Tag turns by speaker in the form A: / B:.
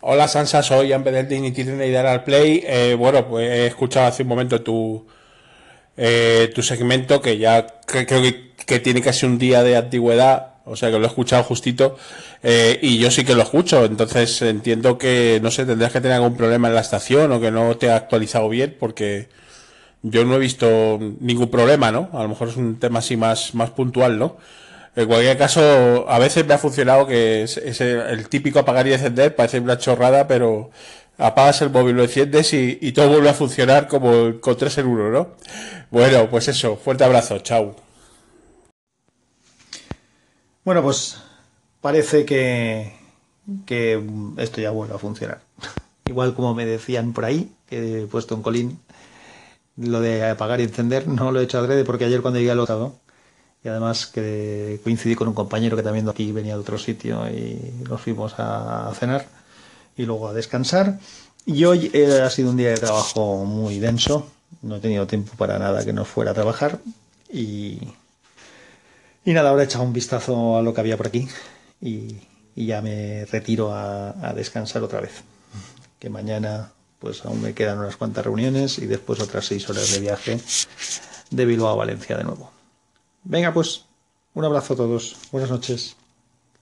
A: Hola Sansa, soy en vez del Dignity al Play. Eh, bueno, pues he escuchado hace un momento tu, eh, tu segmento que ya creo que, que, tiene casi un día de antigüedad, o sea que lo he escuchado justito eh, y yo sí que lo escucho, entonces entiendo que, no sé, tendrás que tener algún problema en la estación o que no te ha actualizado bien porque yo no he visto ningún problema, ¿no? A lo mejor es un tema así más, más puntual, ¿no? En cualquier caso, a veces me ha funcionado que es, el típico apagar y encender, parece una chorrada, pero apagas el móvil, lo enciendes y, todo vuelve a funcionar como con 3 en 1, ¿no? Bueno, pues eso, fuerte abrazo, chao.
B: Bueno, pues parece que, que esto ya vuelve a funcionar. Igual como me decían por ahí, que he puesto un colín, lo de apagar y encender, no lo he hecho adrede porque ayer cuando llegué al otro y además que coincidí con un compañero que también aquí venía de otro sitio y nos fuimos a cenar y luego a descansar. Y hoy eh, ha sido un día de trabajo muy denso, no he tenido tiempo para nada que no fuera a trabajar y, y nada, ahora he echado un vistazo a lo que había por aquí y, ya me retiro a, a descansar otra vez. Que mañana pues aún me quedan unas cuantas reuniones y después otras seis horas de viaje de Bilbao a Valencia de nuevo. Venga, pues, un abrazo a todos. Buenas noches.